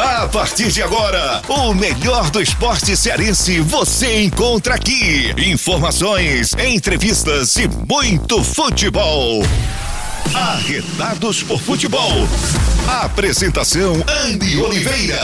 A partir de agora, o melhor do esporte cearense você encontra aqui. Informações, entrevistas e muito futebol. Arretados por futebol. Apresentação Andy Oliveira.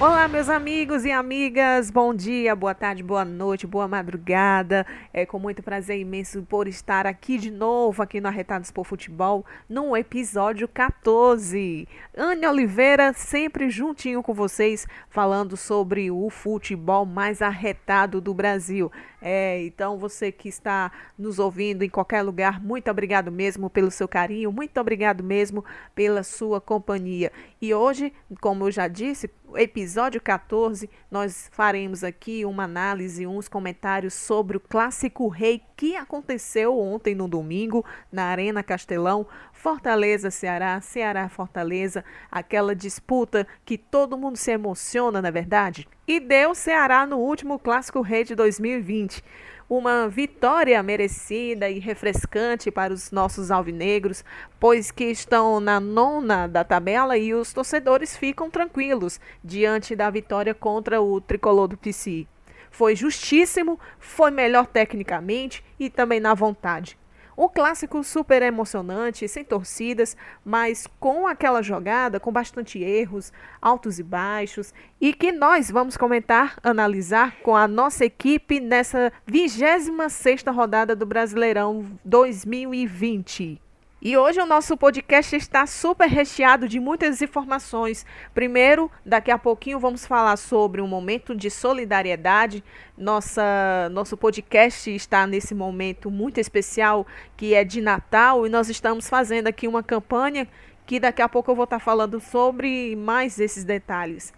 Olá, meus amigos e amigas, bom dia, boa tarde, boa noite, boa madrugada. É com muito prazer imenso por estar aqui de novo, aqui no Arretados por Futebol, no episódio 14. Anne Oliveira, sempre juntinho com vocês, falando sobre o futebol mais arretado do Brasil. É, então você que está nos ouvindo em qualquer lugar, muito obrigado mesmo pelo seu carinho, muito obrigado mesmo pela sua companhia. E hoje, como eu já disse, episódio 14, nós faremos aqui uma análise, uns comentários sobre o clássico rei que aconteceu ontem no domingo na Arena Castelão, Fortaleza, Ceará, Ceará, Fortaleza, aquela disputa que todo mundo se emociona, na é verdade. E deu Ceará no último clássico rei de 2020 uma vitória merecida e refrescante para os nossos alvinegros, pois que estão na nona da tabela e os torcedores ficam tranquilos diante da vitória contra o tricolor do PC. Foi justíssimo, foi melhor tecnicamente e também na vontade. Um clássico super emocionante, sem torcidas, mas com aquela jogada com bastante erros, altos e baixos, e que nós vamos comentar, analisar com a nossa equipe nessa 26ª rodada do Brasileirão 2020. E hoje o nosso podcast está super recheado de muitas informações. Primeiro, daqui a pouquinho vamos falar sobre um momento de solidariedade. Nossa, nosso podcast está nesse momento muito especial que é de Natal e nós estamos fazendo aqui uma campanha que daqui a pouco eu vou estar falando sobre mais esses detalhes.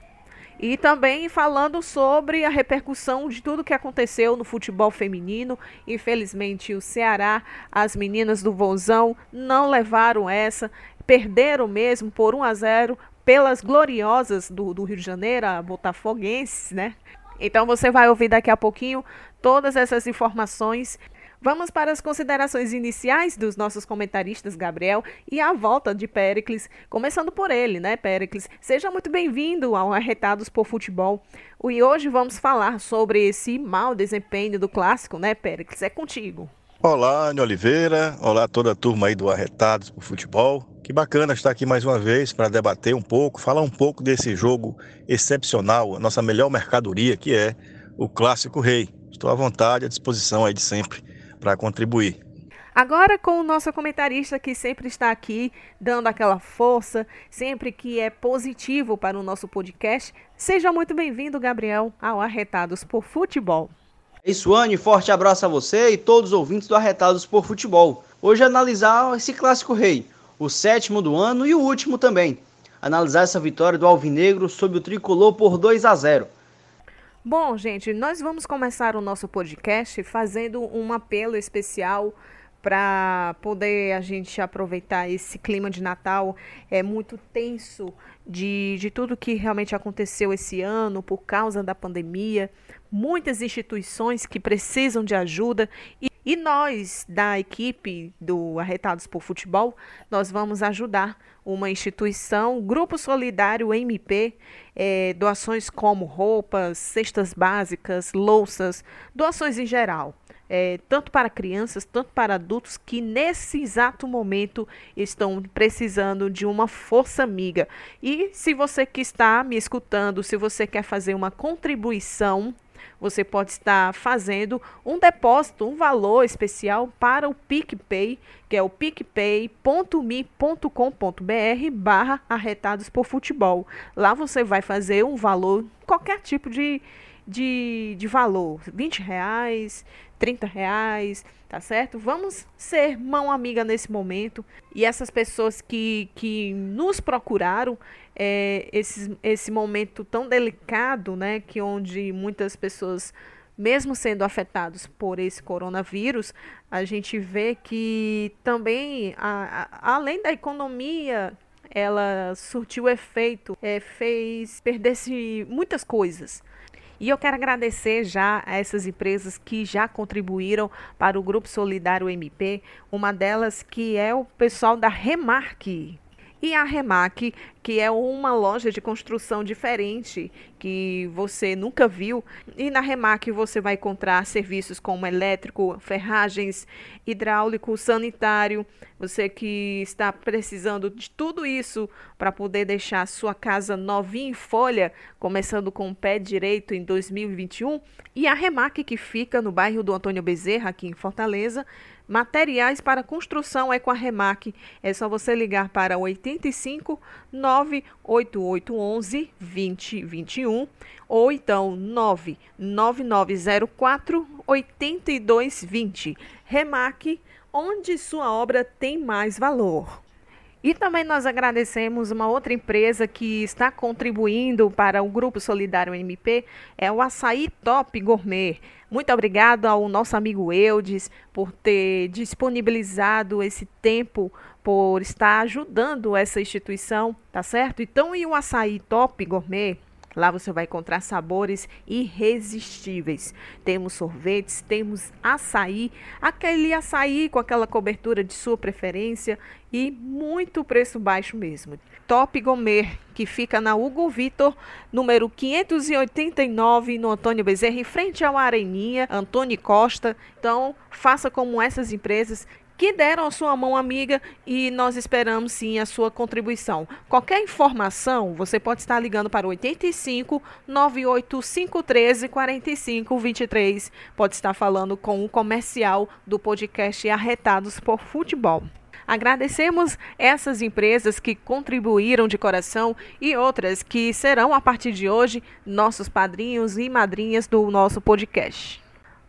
E também falando sobre a repercussão de tudo que aconteceu no futebol feminino. Infelizmente, o Ceará, as meninas do Vozão não levaram essa, perderam mesmo por 1 a 0 pelas gloriosas do, do Rio de Janeiro, a botafoguenses, né? Então você vai ouvir daqui a pouquinho todas essas informações Vamos para as considerações iniciais dos nossos comentaristas, Gabriel, e a volta de Pericles, começando por ele, né, Pericles? Seja muito bem-vindo ao Arretados por Futebol. E hoje vamos falar sobre esse mau desempenho do clássico, né, Pericles? É contigo. Olá, Ana Oliveira. Olá, toda a turma aí do Arretados por Futebol. Que bacana estar aqui mais uma vez para debater um pouco, falar um pouco desse jogo excepcional, a nossa melhor mercadoria, que é o Clássico Rei. Estou à vontade, à disposição aí de sempre para contribuir. Agora com o nosso comentarista que sempre está aqui dando aquela força, sempre que é positivo para o nosso podcast. Seja muito bem-vindo, Gabriel, ao Arretados por Futebol. É isso, Anne, forte abraço a você e todos os ouvintes do Arretados por Futebol. Hoje analisar esse clássico rei, o sétimo do ano e o último também. Analisar essa vitória do Alvinegro sobre o Tricolor por 2 a 0. Bom, gente, nós vamos começar o nosso podcast fazendo um apelo especial para poder a gente aproveitar esse clima de Natal. É muito tenso de, de tudo que realmente aconteceu esse ano por causa da pandemia, muitas instituições que precisam de ajuda e e nós, da equipe do Arretados por Futebol, nós vamos ajudar uma instituição, Grupo Solidário MP, é, doações como roupas, cestas básicas, louças, doações em geral. É, tanto para crianças, tanto para adultos que nesse exato momento estão precisando de uma força amiga. E se você que está me escutando, se você quer fazer uma contribuição você pode estar fazendo um depósito, um valor especial para o PicPay, que é o picpay.me.com.br barra arretados por futebol. Lá você vai fazer um valor, qualquer tipo de, de, de valor, 20 reais, 30 reais, tá certo? Vamos ser mão amiga nesse momento. E essas pessoas que, que nos procuraram, é, esse, esse momento tão delicado, né, que onde muitas pessoas, mesmo sendo afetados por esse coronavírus, a gente vê que também, a, a, além da economia, ela surtiu efeito, é, fez perder-se muitas coisas. E eu quero agradecer já a essas empresas que já contribuíram para o Grupo Solidário MP, uma delas que é o pessoal da Remarque, e a Remac, que é uma loja de construção diferente que você nunca viu. E na Remac você vai encontrar serviços como elétrico, ferragens, hidráulico, sanitário. Você que está precisando de tudo isso para poder deixar sua casa novinha em folha, começando com o pé direito em 2021. E a Remac, que fica no bairro do Antônio Bezerra, aqui em Fortaleza, Materiais para construção é com a Remac. É só você ligar para 85 98811 2021 ou então 99904 8220. Remac, onde sua obra tem mais valor. E também nós agradecemos uma outra empresa que está contribuindo para o Grupo Solidário MP, é o Açaí Top Gourmet. Muito obrigado ao nosso amigo Eudes por ter disponibilizado esse tempo, por estar ajudando essa instituição, tá certo? Então, e o Açaí Top Gourmet? Lá você vai encontrar sabores irresistíveis. Temos sorvetes, temos açaí, aquele açaí com aquela cobertura de sua preferência e muito preço baixo mesmo. Top Gourmet, que fica na Hugo Vitor, número 589, no Antônio Bezerra, em frente ao Areninha, Antônio Costa. Então, faça como essas empresas que deram a sua mão amiga e nós esperamos sim a sua contribuição. Qualquer informação, você pode estar ligando para 85 98513 4523. Pode estar falando com o comercial do podcast Arretados por Futebol. Agradecemos essas empresas que contribuíram de coração e outras que serão, a partir de hoje, nossos padrinhos e madrinhas do nosso podcast.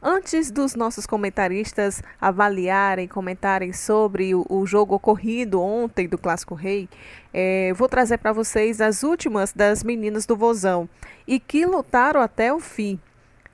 Antes dos nossos comentaristas avaliarem, comentarem sobre o, o jogo ocorrido ontem do Clássico Rei, é, vou trazer para vocês as últimas das meninas do Vozão e que lutaram até o fim,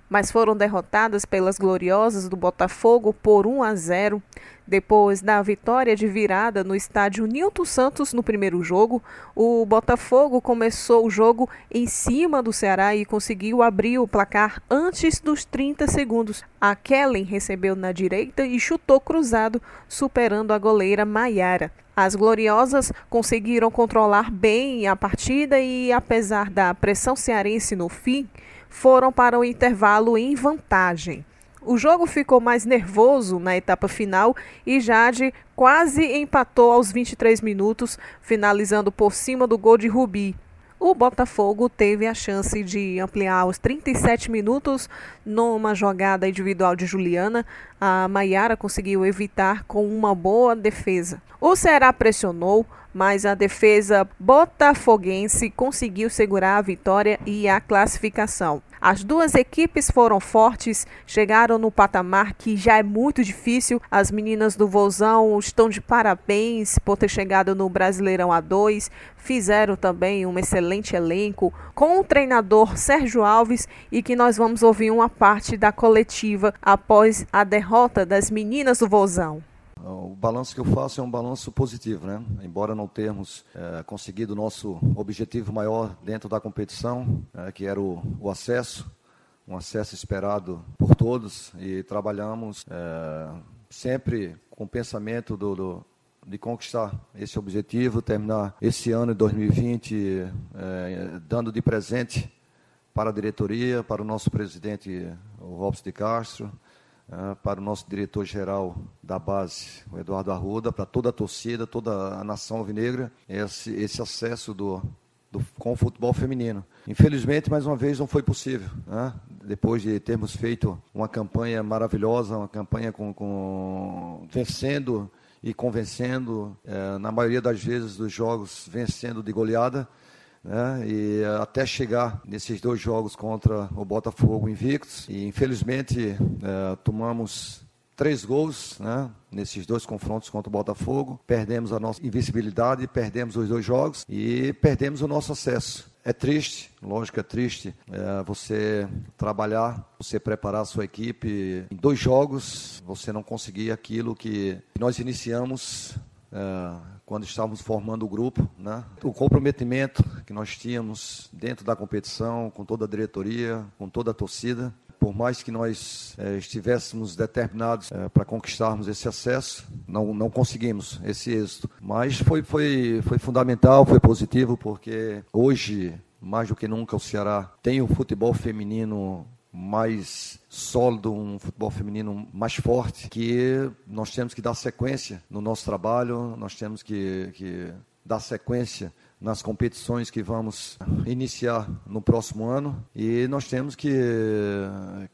mas foram derrotadas pelas gloriosas do Botafogo por 1 a 0. Depois da vitória de virada no estádio Nilton Santos no primeiro jogo, o Botafogo começou o jogo em cima do Ceará e conseguiu abrir o placar antes dos 30 segundos. A Kellen recebeu na direita e chutou cruzado, superando a goleira Maiara. As gloriosas conseguiram controlar bem a partida e, apesar da pressão cearense no fim, foram para o intervalo em vantagem. O jogo ficou mais nervoso na etapa final e Jade quase empatou aos 23 minutos, finalizando por cima do gol de Rubi. O Botafogo teve a chance de ampliar aos 37 minutos numa jogada individual de Juliana. A Maiara conseguiu evitar com uma boa defesa. O Ceará pressionou, mas a defesa botafoguense conseguiu segurar a vitória e a classificação. As duas equipes foram fortes, chegaram no patamar que já é muito difícil. As meninas do Vozão estão de parabéns por ter chegado no Brasileirão A2. Fizeram também um excelente elenco com o treinador Sérgio Alves e que nós vamos ouvir uma parte da coletiva após a derrota das meninas do Vozão. O balanço que eu faço é um balanço positivo, né? Embora não tenhamos é, conseguido o nosso objetivo maior dentro da competição, é, que era o, o, acesso, um acesso esperado por todos, e trabalhamos é, sempre com o pensamento do, do, de conquistar esse objetivo, terminar esse ano de 2020 dando de presente para a diretoria, para o nosso presidente, o Robson de Castro, para o nosso diretor-geral da base, o Eduardo Arruda, para toda a torcida, toda a nação alvinegra, esse, esse acesso do, do, com o futebol feminino. Infelizmente, mais uma vez, não foi possível. Né? Depois de termos feito uma campanha maravilhosa, uma campanha com, com vencendo e convencendo, eh, na maioria das vezes dos jogos, vencendo de goleada, né? e até chegar nesses dois jogos contra o Botafogo invictos. E infelizmente é, tomamos três gols né, nesses dois confrontos contra o Botafogo. Perdemos a nossa invencibilidade, perdemos os dois jogos e perdemos o nosso acesso. É triste, lógico, é triste é, você trabalhar, você preparar a sua equipe em dois jogos, você não conseguir aquilo que nós iniciamos. É, quando estávamos formando o grupo, né? o comprometimento que nós tínhamos dentro da competição, com toda a diretoria, com toda a torcida, por mais que nós é, estivéssemos determinados é, para conquistarmos esse acesso, não, não conseguimos esse êxito. Mas foi, foi, foi fundamental, foi positivo, porque hoje, mais do que nunca, o Ceará tem o futebol feminino mais sólido, um futebol feminino mais forte, que nós temos que dar sequência no nosso trabalho, nós temos que, que dar sequência nas competições que vamos iniciar no próximo ano. E nós temos que,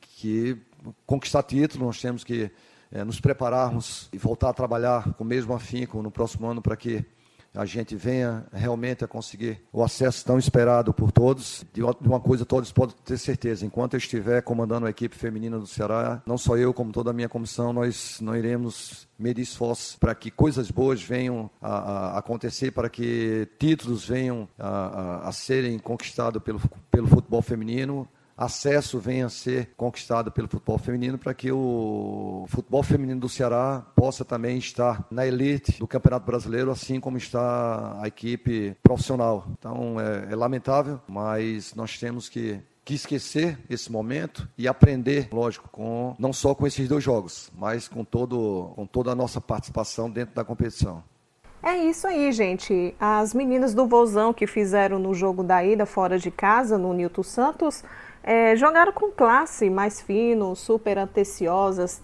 que conquistar título, nós temos que é, nos prepararmos e voltar a trabalhar com o mesmo afinco no próximo ano para que a gente venha realmente a conseguir o acesso tão esperado por todos. De uma coisa todos podem ter certeza, enquanto eu estiver comandando a equipe feminina do Ceará, não só eu, como toda a minha comissão, nós não iremos medir esforços para que coisas boas venham a, a acontecer, para que títulos venham a, a, a serem conquistados pelo, pelo futebol feminino, acesso venha a ser conquistado pelo futebol feminino para que o futebol feminino do Ceará possa também estar na elite do Campeonato Brasileiro, assim como está a equipe profissional. Então é, é lamentável, mas nós temos que que esquecer esse momento e aprender, lógico, com não só com esses dois jogos, mas com todo com toda a nossa participação dentro da competição. É isso aí, gente. As meninas do Vozão que fizeram no jogo da ida fora de casa, no Nilton Santos, é, jogaram com classe, mais fino, super anteciosas.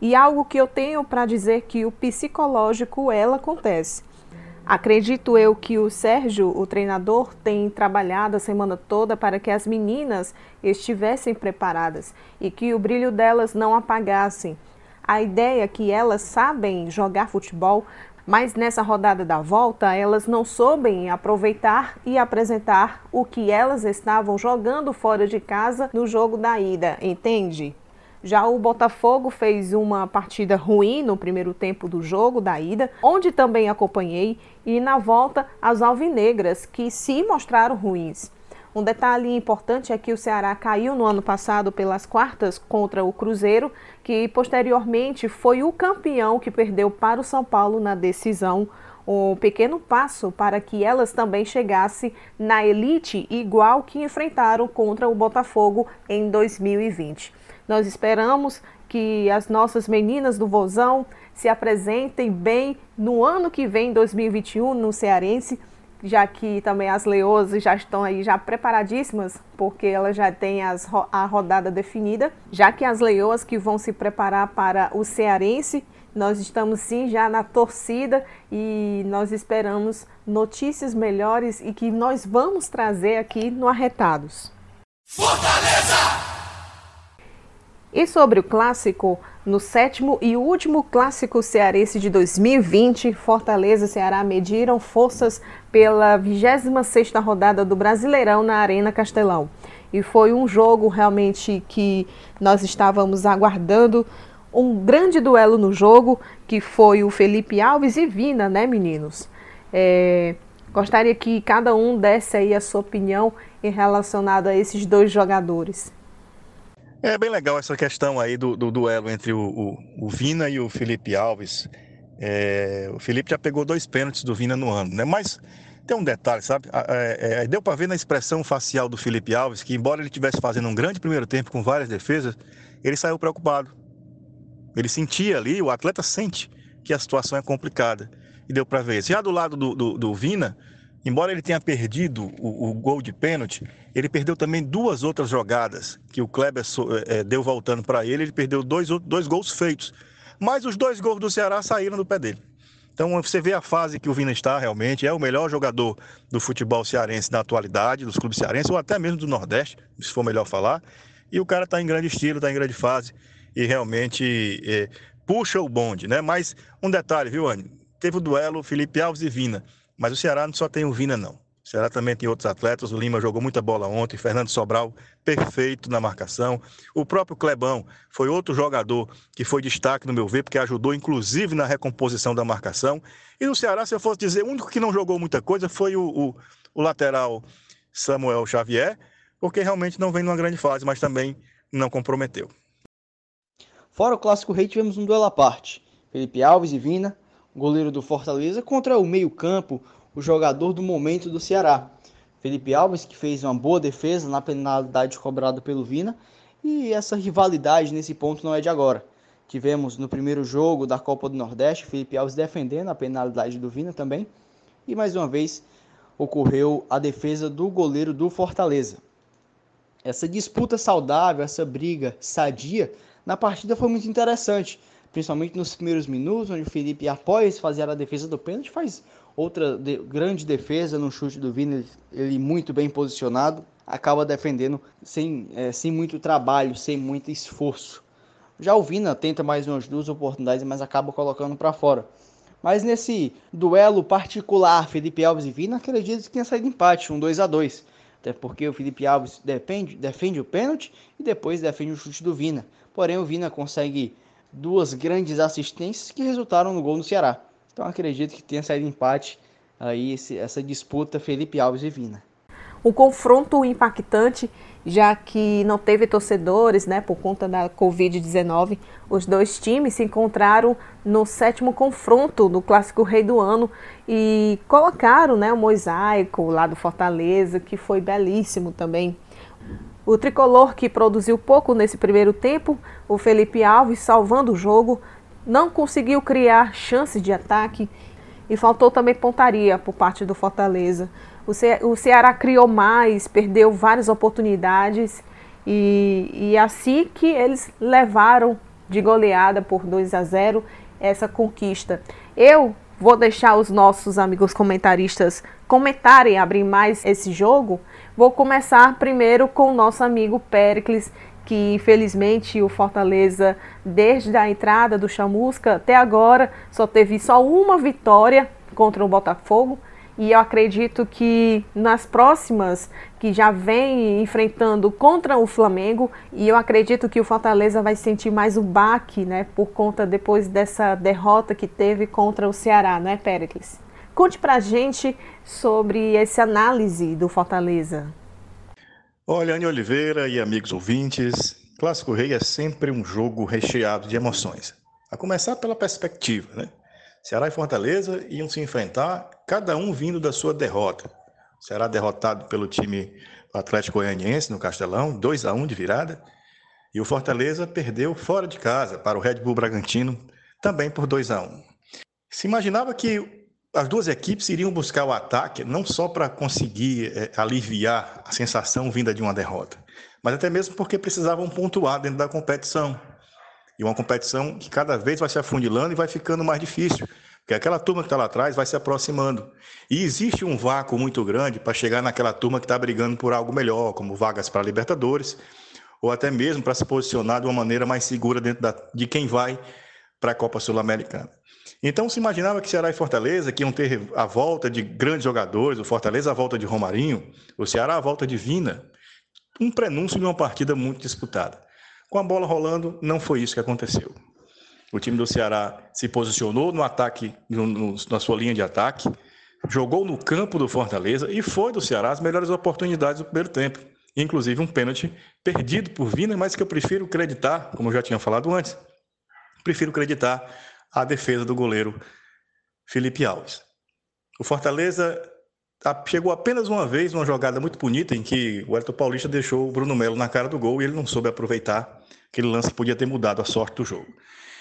E algo que eu tenho para dizer que o psicológico ela acontece. Acredito eu que o Sérgio, o treinador, tem trabalhado a semana toda para que as meninas estivessem preparadas e que o brilho delas não apagassem. A ideia é que elas sabem jogar futebol, mas nessa rodada da volta elas não soubem aproveitar e apresentar o que elas estavam jogando fora de casa no jogo da ida, entende? Já o Botafogo fez uma partida ruim no primeiro tempo do jogo da ida, onde também acompanhei, e na volta as alvinegras, que se mostraram ruins. Um detalhe importante é que o Ceará caiu no ano passado pelas quartas contra o Cruzeiro, que posteriormente foi o campeão que perdeu para o São Paulo na decisão. Um pequeno passo para que elas também chegassem na elite, igual que enfrentaram contra o Botafogo em 2020. Nós esperamos que as nossas meninas do Vozão se apresentem bem no ano que vem, 2021, no Cearense já que também as leoas já estão aí já preparadíssimas, porque elas já têm as, a rodada definida, já que as leoas que vão se preparar para o cearense, nós estamos sim já na torcida e nós esperamos notícias melhores e que nós vamos trazer aqui no Arretados. Fortaleza! E sobre o clássico, no sétimo e último clássico cearense de 2020, Fortaleza e Ceará mediram forças pela 26ª rodada do Brasileirão na Arena Castelão. E foi um jogo realmente que nós estávamos aguardando, um grande duelo no jogo, que foi o Felipe Alves e Vina, né meninos? É, gostaria que cada um desse aí a sua opinião em relacionado a esses dois jogadores. É bem legal essa questão aí do, do duelo entre o, o, o, Vina e o Felipe Alves. É, o Felipe já pegou dois pênaltis do Vina no ano, né? Mas tem um detalhe, sabe? É, é, deu para ver na expressão facial do Felipe Alves que, embora ele estivesse fazendo um grande primeiro tempo com várias defesas, ele saiu preocupado. Ele sentia ali, o atleta sente que a situação é complicada. E deu para ver. Já do lado do, do, do Vina, Embora ele tenha perdido o, o gol de pênalti, ele perdeu também duas outras jogadas que o Kleber é, deu voltando para ele. Ele perdeu dois, dois gols feitos. Mas os dois gols do Ceará saíram do pé dele. Então você vê a fase que o Vina está realmente, é o melhor jogador do futebol cearense na atualidade, dos clubes cearenses, ou até mesmo do Nordeste, se for melhor falar. E o cara está em grande estilo, está em grande fase e realmente é, puxa o bonde, né? Mas um detalhe, viu, Anny? Teve o duelo Felipe Alves e Vina. Mas o Ceará não só tem o Vina, não. O Ceará também tem outros atletas. O Lima jogou muita bola ontem. Fernando Sobral, perfeito na marcação. O próprio Clebão foi outro jogador que foi destaque, no meu ver, porque ajudou, inclusive, na recomposição da marcação. E no Ceará, se eu fosse dizer, o único que não jogou muita coisa foi o, o, o lateral Samuel Xavier, porque realmente não vem numa grande fase, mas também não comprometeu. Fora o Clássico Rei, tivemos um duelo à parte. Felipe Alves e Vina goleiro do Fortaleza, contra o meio-campo, o jogador do momento do Ceará. Felipe Alves, que fez uma boa defesa na penalidade cobrada pelo Vina, E essa rivalidade nesse ponto não é de agora. Tivemos no primeiro jogo da Copa do Nordeste, Felipe Alves defendendo a penalidade do Vina também. E mais uma vez ocorreu a defesa do goleiro do Fortaleza. Essa disputa saudável, essa briga sadia na partida foi muito interessante, principalmente nos primeiros minutos, onde o Felipe, após fazer a defesa do pênalti, faz outra de, grande defesa no chute do Vina, ele muito bem posicionado, acaba defendendo sem, é, sem muito trabalho, sem muito esforço. Já o Vina tenta mais umas duas oportunidades, mas acaba colocando para fora. Mas nesse duelo particular, Felipe Alves e Vina, acredito que tenha saído empate, um 2 a 2 Até porque o Felipe Alves defende, defende o pênalti e depois defende o chute do Vina. Porém, o Vina consegue duas grandes assistências que resultaram no gol no Ceará. Então acredito que tenha saído empate aí esse, essa disputa Felipe Alves e Vina. Um confronto impactante, já que não teve torcedores, né, por conta da Covid-19. Os dois times se encontraram no sétimo confronto do Clássico Rei do Ano e colocaram, né, o mosaico lá do Fortaleza, que foi belíssimo também. O tricolor que produziu pouco nesse primeiro tempo, o Felipe Alves salvando o jogo, não conseguiu criar chances de ataque e faltou também pontaria por parte do Fortaleza. O, Ce o Ceará criou mais, perdeu várias oportunidades e, e assim que eles levaram de goleada por 2 a 0 essa conquista. Eu vou deixar os nossos amigos comentaristas comentarem, abrir mais esse jogo. Vou começar primeiro com o nosso amigo Pericles, que infelizmente o Fortaleza, desde a entrada do Chamusca até agora, só teve só uma vitória contra o Botafogo. E eu acredito que nas próximas que já vem enfrentando contra o Flamengo, e eu acredito que o Fortaleza vai sentir mais o baque, né, por conta depois dessa derrota que teve contra o Ceará, não é, Pericles? Conte pra gente sobre essa análise do Fortaleza. Olha, Anne Oliveira e amigos ouvintes, Clássico Rei é sempre um jogo recheado de emoções. A começar pela perspectiva, né? Ceará e Fortaleza iam se enfrentar, cada um vindo da sua derrota. Ceará derrotado pelo time Atlético Goianiense no Castelão, 2 a 1 de virada, e o Fortaleza perdeu fora de casa para o Red Bull Bragantino, também por 2 a 1. Se imaginava que as duas equipes iriam buscar o ataque não só para conseguir é, aliviar a sensação vinda de uma derrota, mas até mesmo porque precisavam pontuar dentro da competição. E uma competição que cada vez vai se afundilando e vai ficando mais difícil, porque aquela turma que está lá atrás vai se aproximando. E existe um vácuo muito grande para chegar naquela turma que está brigando por algo melhor, como vagas para Libertadores, ou até mesmo para se posicionar de uma maneira mais segura dentro da, de quem vai para a Copa Sul-Americana. Então se imaginava que Ceará e Fortaleza, que iam ter a volta de grandes jogadores, o Fortaleza a volta de Romarinho, o Ceará a volta de Vina, um prenúncio de uma partida muito disputada. Com a bola rolando, não foi isso que aconteceu. O time do Ceará se posicionou no ataque, no, no, na sua linha de ataque, jogou no campo do Fortaleza e foi do Ceará as melhores oportunidades do primeiro tempo. Inclusive um pênalti perdido por Vina, mas que eu prefiro acreditar, como eu já tinha falado antes, prefiro acreditar a defesa do goleiro Felipe Alves. O Fortaleza chegou apenas uma vez, uma jogada muito bonita, em que o Elton Paulista deixou o Bruno Melo na cara do gol e ele não soube aproveitar aquele lance podia ter mudado a sorte do jogo.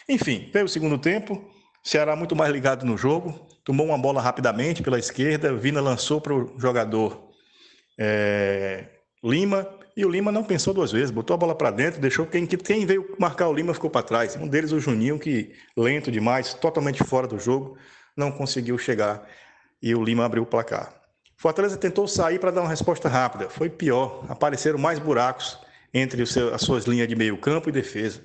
Enfim, veio o segundo tempo, Ceará muito mais ligado no jogo, tomou uma bola rapidamente pela esquerda, Vina lançou para o jogador é, Lima, e o Lima não pensou duas vezes, botou a bola para dentro, deixou quem, quem veio marcar o Lima ficou para trás. Um deles, o Juninho, que lento demais, totalmente fora do jogo, não conseguiu chegar e o Lima abriu o placar. Fortaleza tentou sair para dar uma resposta rápida, foi pior, apareceram mais buracos entre seu, as suas linhas de meio campo e defesa.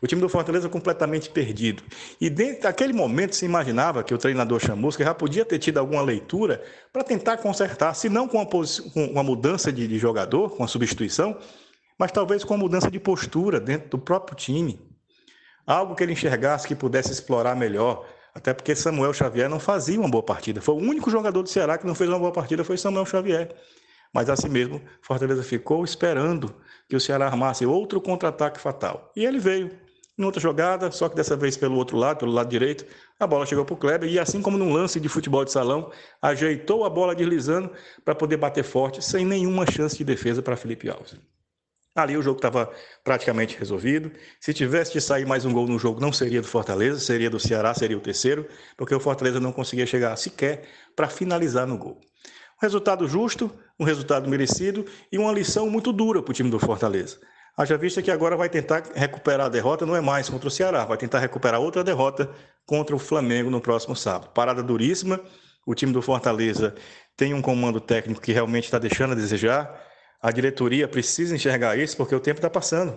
O time do Fortaleza completamente perdido. E dentro daquele momento se imaginava que o treinador Chamusca já podia ter tido alguma leitura para tentar consertar, se não com uma, com uma mudança de, de jogador, com a substituição, mas talvez com uma mudança de postura dentro do próprio time. Algo que ele enxergasse que pudesse explorar melhor. Até porque Samuel Xavier não fazia uma boa partida. Foi o único jogador do Ceará que não fez uma boa partida foi Samuel Xavier. Mas assim mesmo, Fortaleza ficou esperando que o Ceará armasse outro contra-ataque fatal. E ele veio. Em outra jogada, só que dessa vez pelo outro lado, pelo lado direito, a bola chegou para o Kleber e, assim como num lance de futebol de salão, ajeitou a bola deslizando para poder bater forte, sem nenhuma chance de defesa para Felipe Alves. Ali o jogo estava praticamente resolvido. Se tivesse de sair mais um gol no jogo, não seria do Fortaleza, seria do Ceará, seria o terceiro, porque o Fortaleza não conseguia chegar sequer para finalizar no gol. Um resultado justo, um resultado merecido e uma lição muito dura para o time do Fortaleza. Haja vista que agora vai tentar recuperar a derrota, não é mais contra o Ceará, vai tentar recuperar outra derrota contra o Flamengo no próximo sábado. Parada duríssima, o time do Fortaleza tem um comando técnico que realmente está deixando a desejar. A diretoria precisa enxergar isso porque o tempo está passando.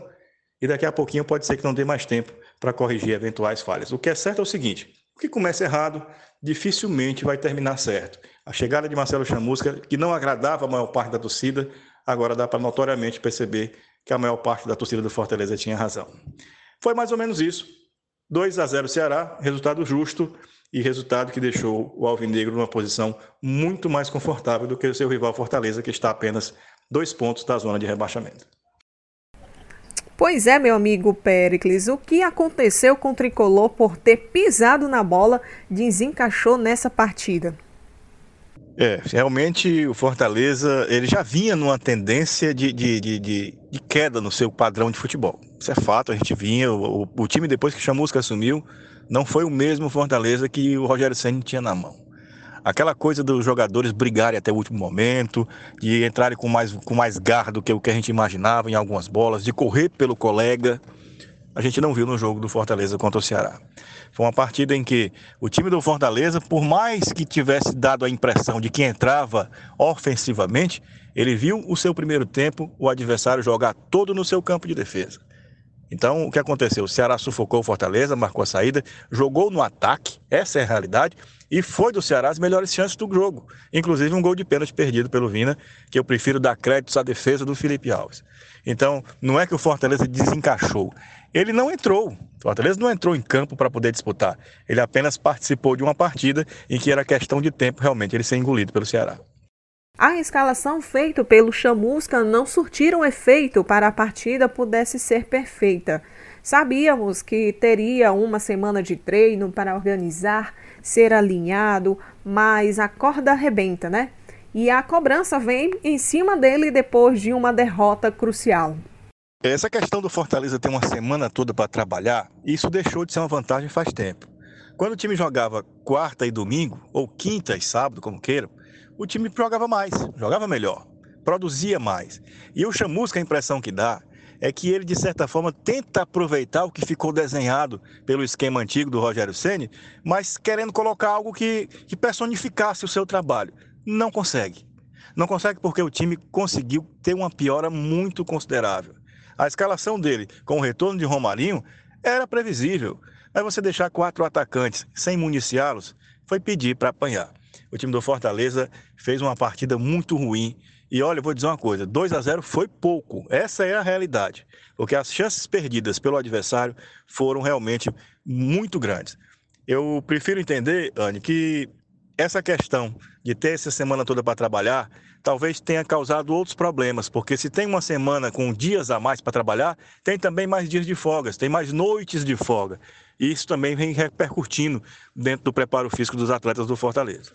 E daqui a pouquinho pode ser que não dê mais tempo para corrigir eventuais falhas. O que é certo é o seguinte: o que começa errado dificilmente vai terminar certo. A chegada de Marcelo Chamusca, que não agradava a maior parte da torcida, agora dá para notoriamente perceber que a maior parte da torcida do Fortaleza tinha razão. Foi mais ou menos isso. 2 a 0 Ceará, resultado justo e resultado que deixou o Alvinegro numa posição muito mais confortável do que o seu rival Fortaleza, que está apenas dois pontos da zona de rebaixamento. Pois é, meu amigo Pericles, o que aconteceu com o tricolor por ter pisado na bola desencaixou nessa partida? É, realmente o Fortaleza ele já vinha numa tendência de, de, de, de, de queda no seu padrão de futebol. Isso é fato, a gente vinha, o, o time depois que Chamusca assumiu, não foi o mesmo Fortaleza que o Rogério Senna tinha na mão. Aquela coisa dos jogadores brigarem até o último momento, de entrarem com mais, com mais garra do que o que a gente imaginava em algumas bolas, de correr pelo colega, a gente não viu no jogo do Fortaleza contra o Ceará. Foi uma partida em que o time do Fortaleza, por mais que tivesse dado a impressão de que entrava ofensivamente, ele viu o seu primeiro tempo, o adversário jogar todo no seu campo de defesa. Então, o que aconteceu? O Ceará sufocou o Fortaleza, marcou a saída, jogou no ataque, essa é a realidade, e foi do Ceará as melhores chances do jogo. Inclusive um gol de pênalti perdido pelo Vina, que eu prefiro dar créditos à defesa do Felipe Alves. Então, não é que o Fortaleza desencaixou, ele não entrou. O Fortaleza não entrou em campo para poder disputar. Ele apenas participou de uma partida em que era questão de tempo realmente ele ser engolido pelo Ceará. A escalação feita pelo Chamusca não surtiram efeito para a partida pudesse ser perfeita. Sabíamos que teria uma semana de treino para organizar, ser alinhado, mas a corda arrebenta, né? E a cobrança vem em cima dele depois de uma derrota crucial. Essa questão do Fortaleza ter uma semana toda para trabalhar, isso deixou de ser uma vantagem faz tempo. Quando o time jogava quarta e domingo, ou quinta e sábado, como queiram, o time jogava mais, jogava melhor, produzia mais. E o Chamusca, a impressão que dá é que ele, de certa forma, tenta aproveitar o que ficou desenhado pelo esquema antigo do Rogério Ceni, mas querendo colocar algo que, que personificasse o seu trabalho. Não consegue. Não consegue porque o time conseguiu ter uma piora muito considerável. A escalação dele com o retorno de Romarinho era previsível. Mas você deixar quatro atacantes sem municiá-los foi pedir para apanhar. O time do Fortaleza fez uma partida muito ruim. E olha, eu vou dizer uma coisa: 2 a 0 foi pouco. Essa é a realidade. Porque as chances perdidas pelo adversário foram realmente muito grandes. Eu prefiro entender, Anne, que essa questão de ter essa semana toda para trabalhar talvez tenha causado outros problemas, porque se tem uma semana com dias a mais para trabalhar, tem também mais dias de folgas, tem mais noites de folga. E isso também vem repercutindo dentro do preparo físico dos atletas do Fortaleza.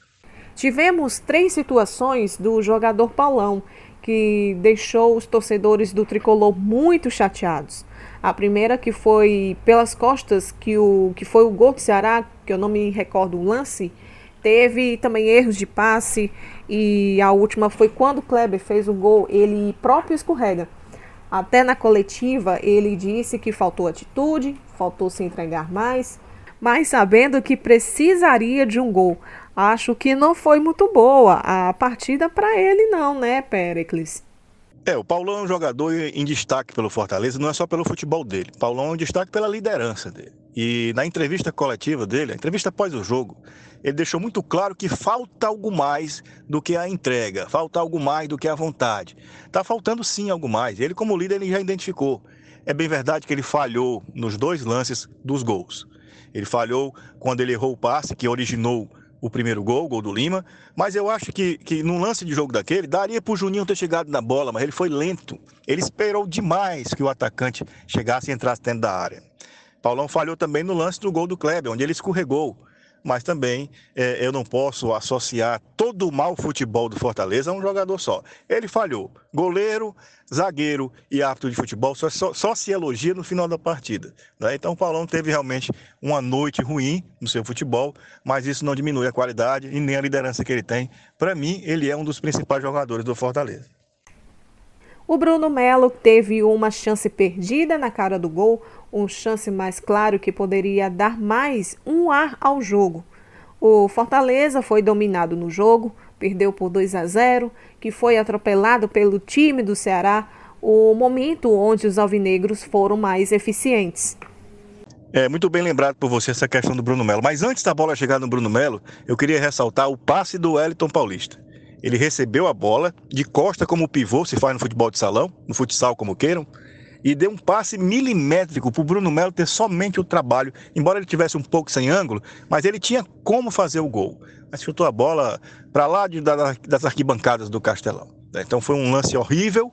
Tivemos três situações do jogador Paulão que deixou os torcedores do tricolor muito chateados. A primeira que foi pelas costas, que, o, que foi o gol do Ceará, que eu não me recordo o lance, teve também erros de passe e a última foi quando o Kleber fez o gol, ele próprio escorrega. Até na coletiva ele disse que faltou atitude, faltou se entregar mais, mas sabendo que precisaria de um gol. Acho que não foi muito boa a partida para ele não, né, Pericles? É, o Paulão é um jogador em destaque pelo Fortaleza, não é só pelo futebol dele. Paulão é um destaque pela liderança dele. E na entrevista coletiva dele, a entrevista após o jogo, ele deixou muito claro que falta algo mais do que a entrega, falta algo mais do que a vontade. Tá faltando sim algo mais. Ele, como líder, ele já identificou. É bem verdade que ele falhou nos dois lances dos gols. Ele falhou quando ele errou o passe que originou o primeiro gol, o gol do Lima, mas eu acho que, que num lance de jogo daquele, daria para o Juninho ter chegado na bola, mas ele foi lento. Ele esperou demais que o atacante chegasse e entrasse dentro da área. Paulão falhou também no lance do gol do Kleber, onde ele escorregou. Mas também é, eu não posso associar todo o mau futebol do Fortaleza a um jogador só. Ele falhou. Goleiro, zagueiro e árbitro de futebol só, só, só se elogia no final da partida. Né? Então o Paulão teve realmente uma noite ruim no seu futebol, mas isso não diminui a qualidade e nem a liderança que ele tem. Para mim, ele é um dos principais jogadores do Fortaleza. O Bruno Melo teve uma chance perdida na cara do gol, um chance mais claro que poderia dar mais um ar ao jogo. O Fortaleza foi dominado no jogo, perdeu por 2 a 0, que foi atropelado pelo time do Ceará, o momento onde os alvinegros foram mais eficientes. É muito bem lembrado por você essa questão do Bruno Melo. Mas antes da bola chegar no Bruno Melo, eu queria ressaltar o passe do Wellington Paulista. Ele recebeu a bola de costa como pivô, se faz no futebol de salão, no futsal como queiram, e deu um passe milimétrico para o Bruno Melo ter somente o trabalho, embora ele tivesse um pouco sem ângulo, mas ele tinha como fazer o gol. Mas chutou a bola para lá de, da, das arquibancadas do Castelão. Né? Então foi um lance horrível,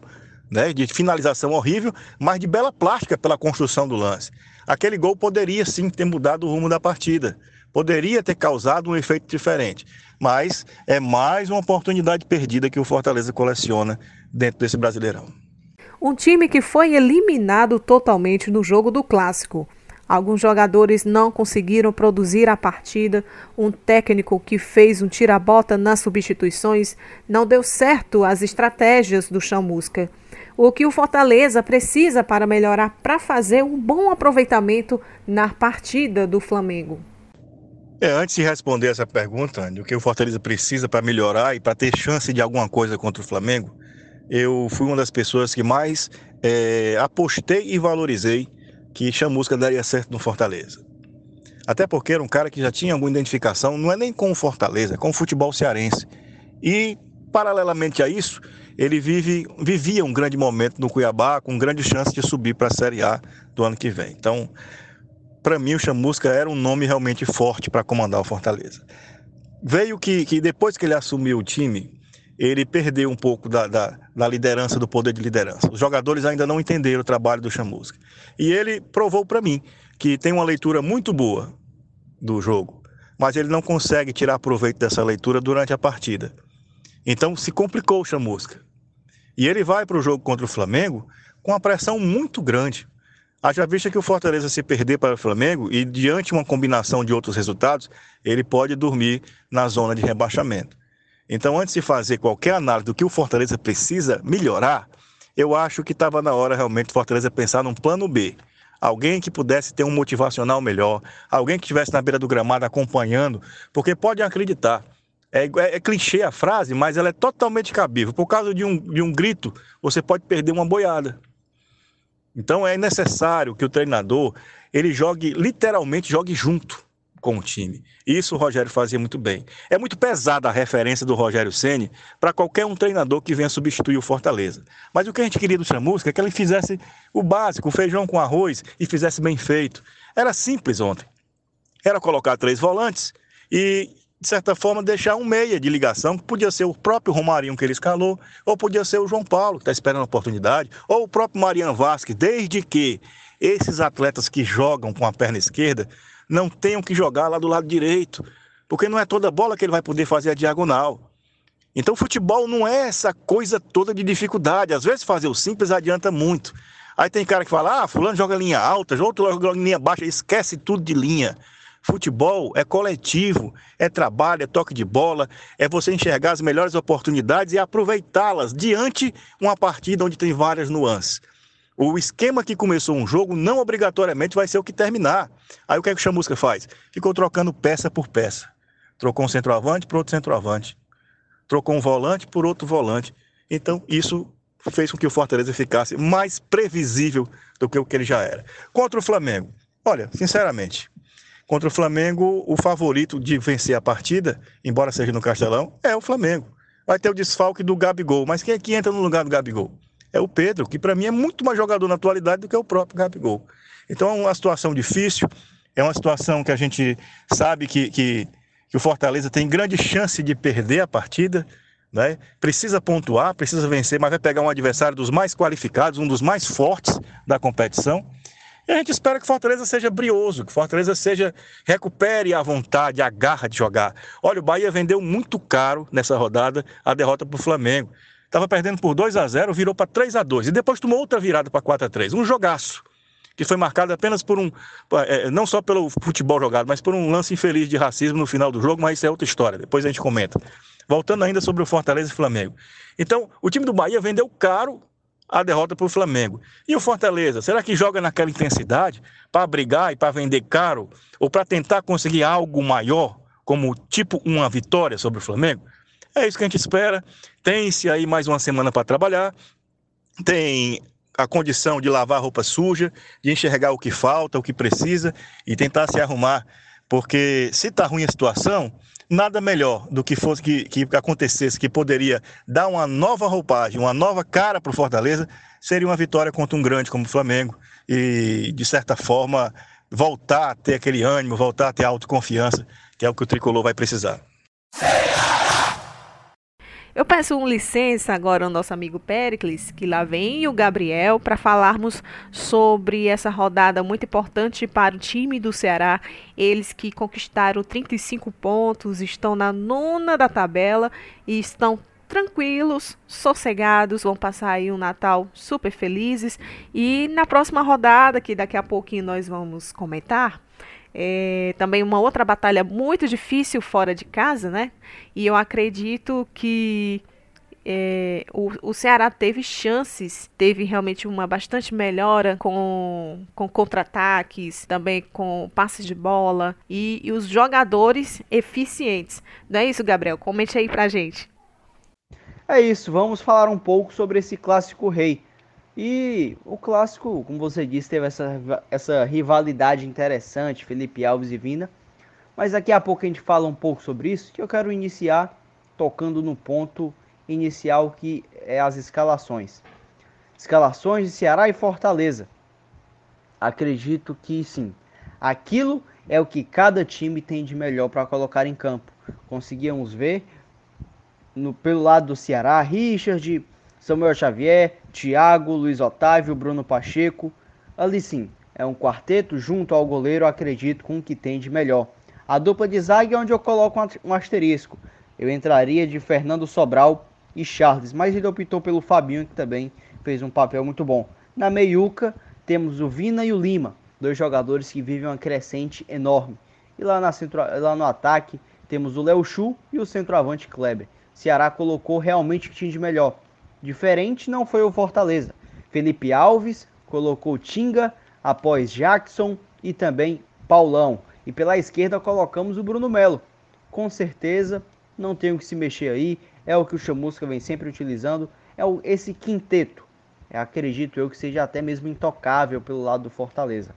né, de finalização horrível, mas de bela plástica pela construção do lance. Aquele gol poderia sim ter mudado o rumo da partida, poderia ter causado um efeito diferente, mas é mais uma oportunidade perdida que o Fortaleza coleciona dentro desse Brasileirão. Um time que foi eliminado totalmente no jogo do Clássico. Alguns jogadores não conseguiram produzir a partida. Um técnico que fez um tira-bota nas substituições não deu certo as estratégias do Chamusca. O que o Fortaleza precisa para melhorar para fazer um bom aproveitamento na partida do Flamengo. É, antes de responder essa pergunta, o que o Fortaleza precisa para melhorar e para ter chance de alguma coisa contra o Flamengo, eu fui uma das pessoas que mais é, apostei e valorizei que Chamusca daria certo no Fortaleza. Até porque era um cara que já tinha alguma identificação, não é nem com o Fortaleza, é com o futebol cearense. E, paralelamente a isso, ele vive, vivia um grande momento no Cuiabá, com grande chance de subir para a Série A do ano que vem. Então, para mim, o Chamusca era um nome realmente forte para comandar o Fortaleza. Veio que, que depois que ele assumiu o time, ele perdeu um pouco da, da, da, liderança, do poder de liderança. Os jogadores ainda não entenderam o trabalho do Chamusca. E ele provou para mim que tem uma leitura muito boa do jogo, mas ele não consegue tirar proveito dessa leitura durante a partida. Então se complicou o Chamusca. E ele vai para o jogo contra o Flamengo com uma pressão muito grande. Haja vista que o Fortaleza se perder para o Flamengo e diante uma combinação de outros resultados, ele pode dormir na zona de rebaixamento. Então, antes de fazer qualquer análise do que o Fortaleza precisa melhorar, eu acho que estava na hora realmente do Fortaleza pensar num plano B. Alguém que pudesse ter um motivacional melhor, alguém que estivesse na beira do gramado acompanhando, porque pode acreditar, é, é, é, clichê a frase, mas ela é totalmente cabível. Por causa de um, de um grito, você pode perder uma boiada. Então é necessário que o treinador ele jogue, literalmente, jogue junto com o time. Isso o Rogério fazia muito bem. É muito pesada a referência do Rogério Ceni para qualquer um treinador que venha substituir o Fortaleza. Mas o que a gente queria do Chamusca é que ele fizesse o básico, o feijão com arroz e fizesse bem feito. Era simples ontem. Era colocar três volantes e de certa forma, deixar um meia de ligação, que podia ser o próprio Romarinho que ele escalou, ou podia ser o João Paulo, que está esperando a oportunidade, ou o próprio Mariano Vasquez, desde que esses atletas que jogam com a perna esquerda não tenham que jogar lá do lado direito, porque não é toda bola que ele vai poder fazer a diagonal. Então, futebol não é essa coisa toda de dificuldade. Às vezes, fazer o simples adianta muito. Aí tem cara que fala, ah, fulano joga linha alta, outro joga linha baixa, esquece tudo de linha. Futebol é coletivo, é trabalho, é toque de bola, é você enxergar as melhores oportunidades e aproveitá-las diante uma partida onde tem várias nuances. O esquema que começou um jogo não obrigatoriamente vai ser o que terminar. Aí o que, é que o Chamusca faz? Ficou trocando peça por peça. Trocou um centroavante por outro centroavante. Trocou um volante por outro volante. Então, isso fez com que o Fortaleza ficasse mais previsível do que o que ele já era. Contra o Flamengo, olha, sinceramente, Contra o Flamengo, o favorito de vencer a partida, embora seja no Castelão, é o Flamengo. Vai ter o desfalque do Gabigol, mas quem é que entra no lugar do Gabigol? É o Pedro, que para mim é muito mais jogador na atualidade do que o próprio Gabigol. Então é uma situação difícil, é uma situação que a gente sabe que, que, que o Fortaleza tem grande chance de perder a partida, né? Precisa pontuar, precisa vencer, mas vai pegar um adversário dos mais qualificados, um dos mais fortes da competição. E a gente espera que Fortaleza seja brioso, que Fortaleza seja recupere a vontade, a garra de jogar. Olha, o Bahia vendeu muito caro nessa rodada a derrota para o Flamengo. Estava perdendo por 2 a 0 virou para 3 a 2 e depois tomou outra virada para 4 a 3 Um jogaço que foi marcado apenas por um, é, não só pelo futebol jogado, mas por um lance infeliz de racismo no final do jogo, mas isso é outra história, depois a gente comenta. Voltando ainda sobre o Fortaleza e Flamengo. Então, o time do Bahia vendeu caro a derrota para o Flamengo. E o Fortaleza, será que joga naquela intensidade para brigar e para vender caro ou para tentar conseguir algo maior, como tipo uma vitória sobre o Flamengo? É isso que a gente espera. Tem-se aí mais uma semana para trabalhar. Tem a condição de lavar a roupa suja, de enxergar o que falta, o que precisa e tentar se arrumar. Porque se está ruim a situação, nada melhor do que fosse que, que acontecesse, que poderia dar uma nova roupagem, uma nova cara para o Fortaleza, seria uma vitória contra um grande como o Flamengo e, de certa forma, voltar a ter aquele ânimo, voltar a ter autoconfiança, que é o que o tricolor vai precisar. Eu peço um licença agora ao nosso amigo Pericles, que lá vem, o Gabriel, para falarmos sobre essa rodada muito importante para o time do Ceará. Eles que conquistaram 35 pontos, estão na nona da tabela e estão tranquilos, sossegados, vão passar aí um Natal super felizes. E na próxima rodada, que daqui a pouquinho nós vamos comentar, é, também uma outra batalha muito difícil fora de casa, né? E eu acredito que é, o, o, Ceará teve chances, teve realmente uma bastante melhora com, com contra-ataques, também com passes de bola e, e, os jogadores eficientes. Não é isso, Gabriel? Comente aí pra gente. É isso, vamos falar um pouco sobre esse clássico rei. E o clássico, como você disse, teve essa, essa rivalidade interessante, Felipe Alves e Vina. Mas daqui a pouco a gente fala um pouco sobre isso, que eu quero iniciar tocando no ponto inicial que é as escalações. Escalações de Ceará e Fortaleza. Acredito que sim. Aquilo é o que cada time tem de melhor para colocar em campo. Conseguíamos ver no, pelo lado do Ceará, Richard, Samuel Xavier, Thiago, Luiz Otávio, Bruno Pacheco. Ali sim, é um quarteto junto ao goleiro, acredito, com o que tem de melhor. A dupla de zaga é onde eu coloco um asterisco. Eu entraria de Fernando Sobral e Charles, mas ele optou pelo Fabinho, que também fez um papel muito bom. Na meiuca, temos o Vina e o Lima, dois jogadores que vivem uma crescente enorme. E lá, centro, lá no ataque, temos o Léo Chu e o centroavante Kleber. Ceará colocou realmente o tinha de melhor. Diferente não foi o Fortaleza. Felipe Alves colocou Tinga após Jackson e também Paulão. E pela esquerda colocamos o Bruno Melo. Com certeza não tem o que se mexer aí. É o que o Chamusca vem sempre utilizando. É o, esse quinteto. É, acredito eu que seja até mesmo intocável pelo lado do Fortaleza.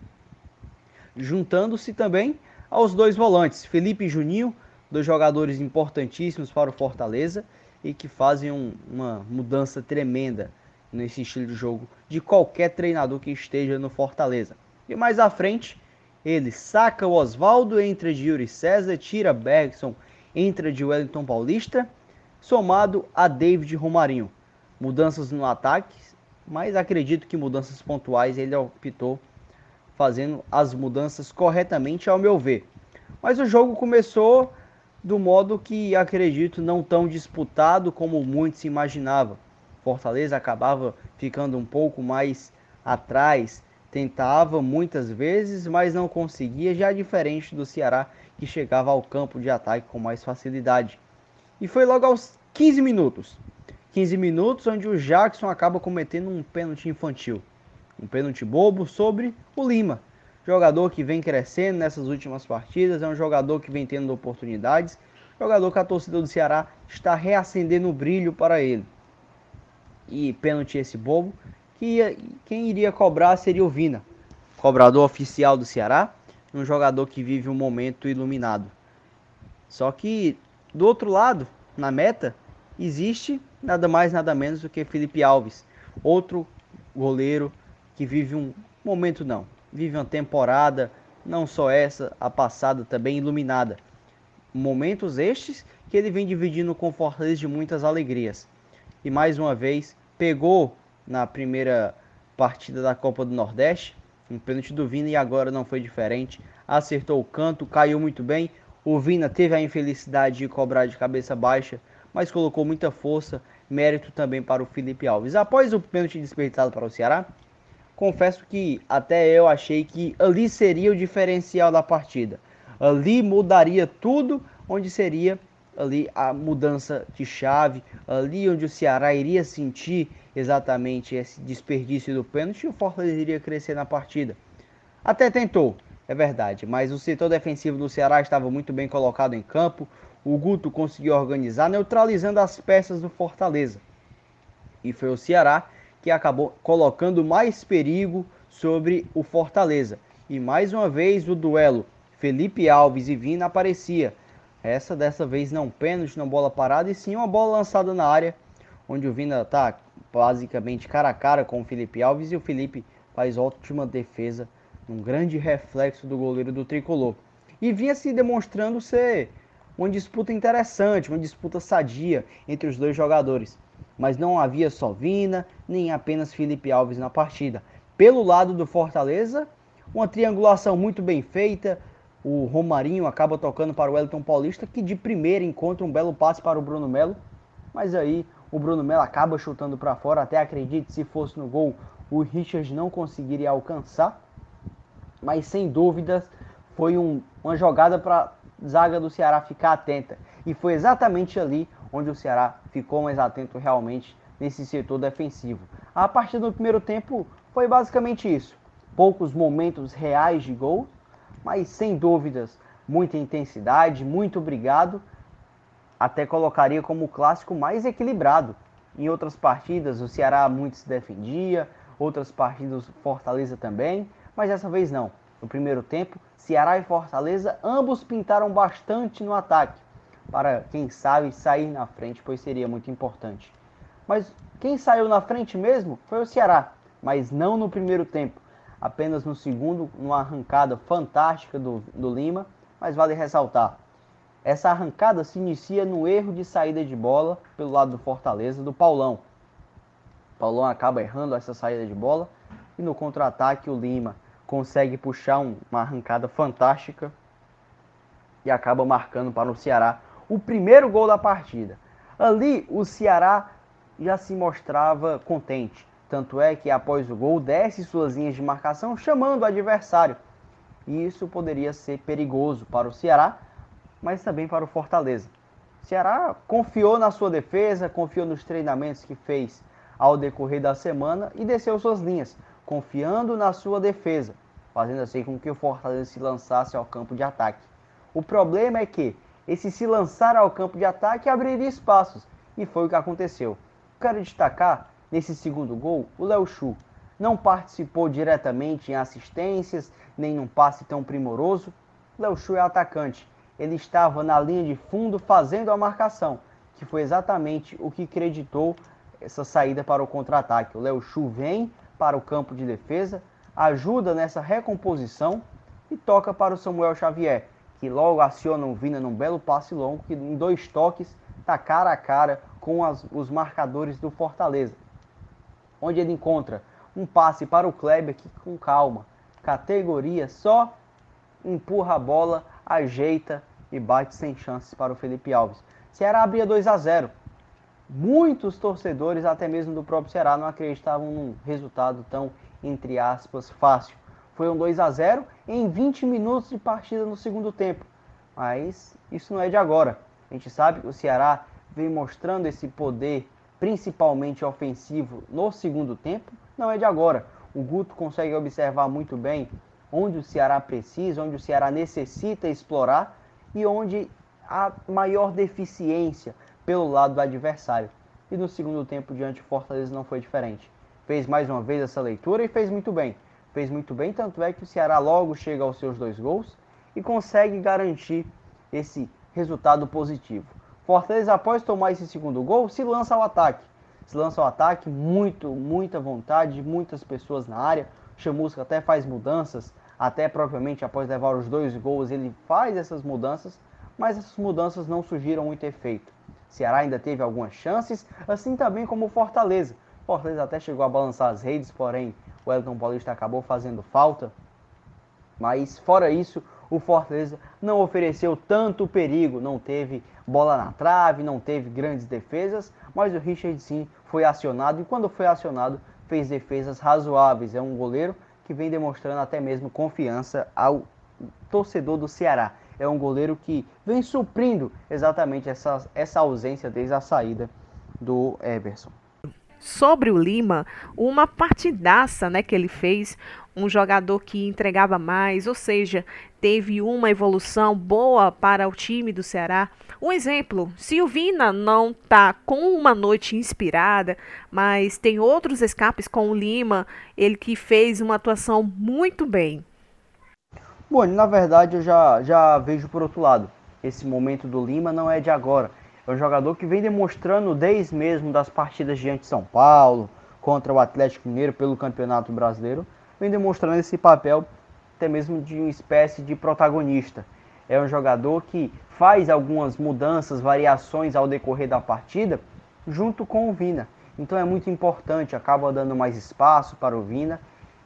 Juntando-se também aos dois volantes, Felipe e Juninho, dois jogadores importantíssimos para o Fortaleza e que fazem um, uma mudança tremenda nesse estilo de jogo de qualquer treinador que esteja no Fortaleza. E mais à frente, ele saca o Oswaldo, entra de Yuri César, tira Bergson, entra de Wellington Paulista, somado a David Romarinho. Mudanças no ataque, mas acredito que mudanças pontuais ele optou fazendo as mudanças corretamente ao meu ver. Mas o jogo começou do modo que acredito não tão disputado como muitos imaginavam. Fortaleza acabava ficando um pouco mais atrás, tentava muitas vezes, mas não conseguia, já diferente do Ceará que chegava ao campo de ataque com mais facilidade. E foi logo aos 15 minutos. 15 minutos onde o Jackson acaba cometendo um pênalti infantil. Um pênalti bobo sobre o Lima, Jogador que vem crescendo nessas últimas partidas, é um jogador que vem tendo oportunidades. Jogador que a torcida do Ceará está reacendendo o brilho para ele. E pênalti esse bobo, que ia, quem iria cobrar seria o Vina, cobrador oficial do Ceará, um jogador que vive um momento iluminado. Só que do outro lado, na meta, existe nada mais nada menos do que Felipe Alves, outro goleiro que vive um momento não, vive uma temporada, não só essa, a passada também iluminada. Momentos estes que ele vem dividindo com Fortaleza de muitas alegrias. E mais uma vez, pegou na primeira partida da Copa do Nordeste um pênalti do Vina e agora não foi diferente. Acertou o canto, caiu muito bem. O Vina teve a infelicidade de cobrar de cabeça baixa, mas colocou muita força, mérito também para o Felipe Alves. Após o pênalti desperdiçado para o Ceará, confesso que até eu achei que ali seria o diferencial da partida. Ali mudaria tudo, onde seria ali a mudança de chave, ali onde o Ceará iria sentir exatamente esse desperdício do pênalti e o Fortaleza iria crescer na partida. Até tentou, é verdade, mas o setor defensivo do Ceará estava muito bem colocado em campo. O Guto conseguiu organizar, neutralizando as peças do Fortaleza. E foi o Ceará que acabou colocando mais perigo sobre o Fortaleza. E mais uma vez o duelo Felipe Alves e Vina aparecia. Essa dessa vez não pênalti, não bola parada, e sim uma bola lançada na área, onde o Vina está basicamente cara a cara com o Felipe Alves e o Felipe faz ótima defesa, um grande reflexo do goleiro do tricolor. E vinha se demonstrando ser uma disputa interessante, uma disputa sadia entre os dois jogadores mas não havia só Vina, nem apenas Felipe Alves na partida. Pelo lado do Fortaleza, uma triangulação muito bem feita. O Romarinho acaba tocando para o Elton Paulista, que de primeira encontra um belo passe para o Bruno Melo. Mas aí o Bruno Melo acaba chutando para fora. Até acredite, se fosse no gol, o Richard não conseguiria alcançar. Mas sem dúvidas, foi um, uma jogada para zaga do Ceará ficar atenta. E foi exatamente ali onde o Ceará ficou mais atento realmente nesse setor defensivo. A partir do primeiro tempo foi basicamente isso. Poucos momentos reais de gol, mas sem dúvidas muita intensidade, muito obrigado. Até colocaria como o clássico mais equilibrado. Em outras partidas o Ceará muito se defendia, outras partidas Fortaleza também, mas dessa vez não. No primeiro tempo, Ceará e Fortaleza ambos pintaram bastante no ataque para, quem sabe, sair na frente, pois seria muito importante. Mas quem saiu na frente mesmo foi o Ceará, mas não no primeiro tempo, apenas no segundo, numa arrancada fantástica do, do Lima, mas vale ressaltar. Essa arrancada se inicia no erro de saída de bola pelo lado do Fortaleza, do Paulão. Paulão acaba errando essa saída de bola e no contra-ataque o Lima consegue puxar um, uma arrancada fantástica e acaba marcando para o Ceará o primeiro gol da partida. Ali o Ceará já se mostrava contente. Tanto é que após o gol desce suas linhas de marcação chamando o adversário. E isso poderia ser perigoso para o Ceará, mas também para o Fortaleza. O Ceará confiou na sua defesa, confiou nos treinamentos que fez ao decorrer da semana e desceu suas linhas, confiando na sua defesa, fazendo assim com que o Fortaleza se lançasse ao campo de ataque. O problema é que esse se lançar ao campo de ataque abriria espaços, e foi o que aconteceu. Quero destacar, nesse segundo gol, o Léo Chu. Não participou diretamente em assistências, nem num passe tão primoroso. Léo Chu é atacante. Ele estava na linha de fundo fazendo a marcação, que foi exatamente o que acreditou essa saída para o contra-ataque. O Léo Chu vem para o campo de defesa, ajuda nessa recomposição e toca para o Samuel Xavier que logo aciona o Vina num belo passe longo, que em dois toques está cara a cara com as, os marcadores do Fortaleza. Onde ele encontra um passe para o Kleber que com calma, categoria, só empurra a bola, ajeita e bate sem chances para o Felipe Alves. Ceará abria 2 a 0. Muitos torcedores, até mesmo do próprio Ceará, não acreditavam num resultado tão, entre aspas, fácil. Foi um 2 a 0 em 20 minutos de partida no segundo tempo. Mas isso não é de agora. A gente sabe que o Ceará vem mostrando esse poder, principalmente ofensivo, no segundo tempo. Não é de agora. O Guto consegue observar muito bem onde o Ceará precisa, onde o Ceará necessita explorar e onde há maior deficiência pelo lado do adversário. E no segundo tempo, diante do Fortaleza, não foi diferente. Fez mais uma vez essa leitura e fez muito bem fez muito bem, tanto é que o Ceará logo chega aos seus dois gols e consegue garantir esse resultado positivo. Fortaleza, após tomar esse segundo gol, se lança ao ataque. Se lança ao ataque, muito, muita vontade, muitas pessoas na área. Chamusca até faz mudanças, até propriamente após levar os dois gols, ele faz essas mudanças, mas essas mudanças não surgiram muito efeito. Ceará ainda teve algumas chances, assim também como Fortaleza. Fortaleza até chegou a balançar as redes, porém o Elton Paulista acabou fazendo falta. Mas fora isso, o Fortaleza não ofereceu tanto perigo, não teve bola na trave, não teve grandes defesas, mas o Richard sim foi acionado e quando foi acionado fez defesas razoáveis. É um goleiro que vem demonstrando até mesmo confiança ao torcedor do Ceará. É um goleiro que vem suprindo exatamente essa, essa ausência desde a saída do Everson. Sobre o Lima, uma partidaça né, que ele fez, um jogador que entregava mais, ou seja, teve uma evolução boa para o time do Ceará. Um exemplo, Silvina não está com uma noite inspirada, mas tem outros escapes com o Lima, ele que fez uma atuação muito bem. Bom, na verdade eu já, já vejo por outro lado. Esse momento do Lima não é de agora. É um jogador que vem demonstrando desde mesmo das partidas diante de São Paulo, contra o Atlético Mineiro pelo Campeonato Brasileiro, vem demonstrando esse papel até mesmo de uma espécie de protagonista. É um jogador que faz algumas mudanças, variações ao decorrer da partida, junto com o Vina. Então é muito importante, acaba dando mais espaço para o Vina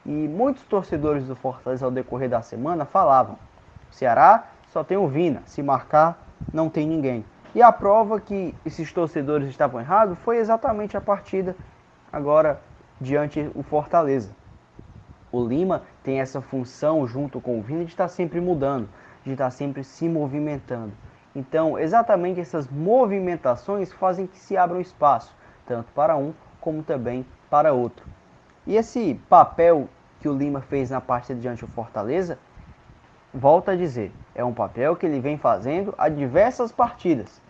e muitos torcedores do Fortaleza ao decorrer da semana falavam: Ceará só tem o Vina, se marcar não tem ninguém. E a prova que esses torcedores estavam errados foi exatamente a partida agora diante o Fortaleza. O Lima tem essa função junto com o Vina de estar sempre mudando, de estar sempre se movimentando. Então, exatamente essas movimentações fazem que se abra um espaço, tanto para um como também para outro. E esse papel que o Lima fez na partida diante do Fortaleza, volta a dizer, é um papel que ele vem fazendo há diversas partidas,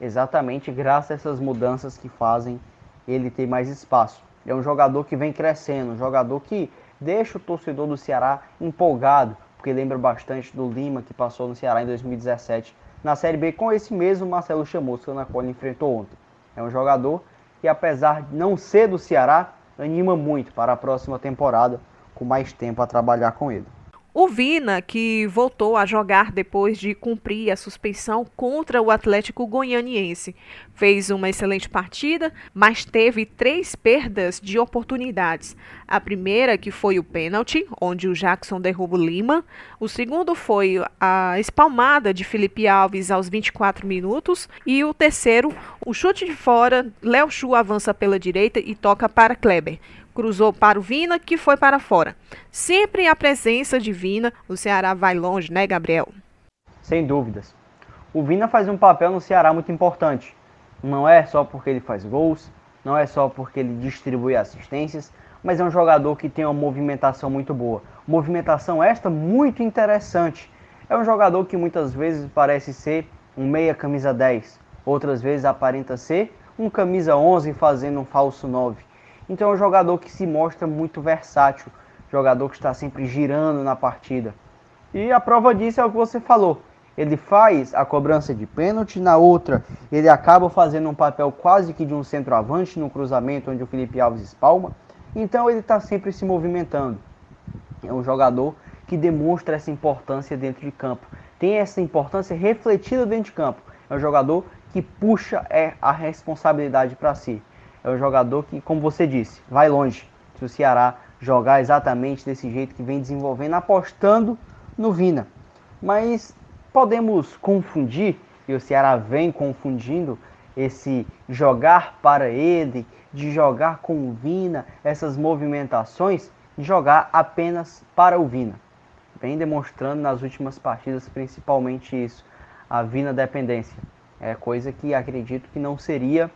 exatamente graças a essas mudanças que fazem ele ter mais espaço. É um jogador que vem crescendo, um jogador que deixa o torcedor do Ceará empolgado, porque lembra bastante do Lima que passou no Ceará em 2017 na Série B com esse mesmo Marcelo Chamusca na qual ele enfrentou ontem. É um jogador que apesar de não ser do Ceará, anima muito para a próxima temporada, com mais tempo a trabalhar com ele. O Vina, que voltou a jogar depois de cumprir a suspensão contra o Atlético Goianiense, fez uma excelente partida, mas teve três perdas de oportunidades. A primeira, que foi o pênalti, onde o Jackson derruba o Lima. O segundo foi a espalmada de Felipe Alves aos 24 minutos. E o terceiro, o chute de fora. Léo Chu avança pela direita e toca para Kleber cruzou para o Vina, que foi para fora. Sempre a presença de Vina, o Ceará vai longe, né, Gabriel? Sem dúvidas. O Vina faz um papel no Ceará muito importante. Não é só porque ele faz gols, não é só porque ele distribui assistências, mas é um jogador que tem uma movimentação muito boa. Movimentação esta muito interessante. É um jogador que muitas vezes parece ser um meia camisa 10, outras vezes aparenta ser um camisa 11 fazendo um falso 9. Então é um jogador que se mostra muito versátil, jogador que está sempre girando na partida. E a prova disso é o que você falou. Ele faz a cobrança de pênalti, na outra ele acaba fazendo um papel quase que de um centroavante no cruzamento onde o Felipe Alves espalma. Então ele está sempre se movimentando. É um jogador que demonstra essa importância dentro de campo. Tem essa importância refletida dentro de campo. É um jogador que puxa é, a responsabilidade para si é um jogador que, como você disse, vai longe. Se o Ceará jogar exatamente desse jeito que vem desenvolvendo, apostando no Vina. Mas podemos confundir, e o Ceará vem confundindo, esse jogar para ele, de jogar com o Vina, essas movimentações, de jogar apenas para o Vina. Vem demonstrando nas últimas partidas principalmente isso, a Vina dependência. É coisa que acredito que não seria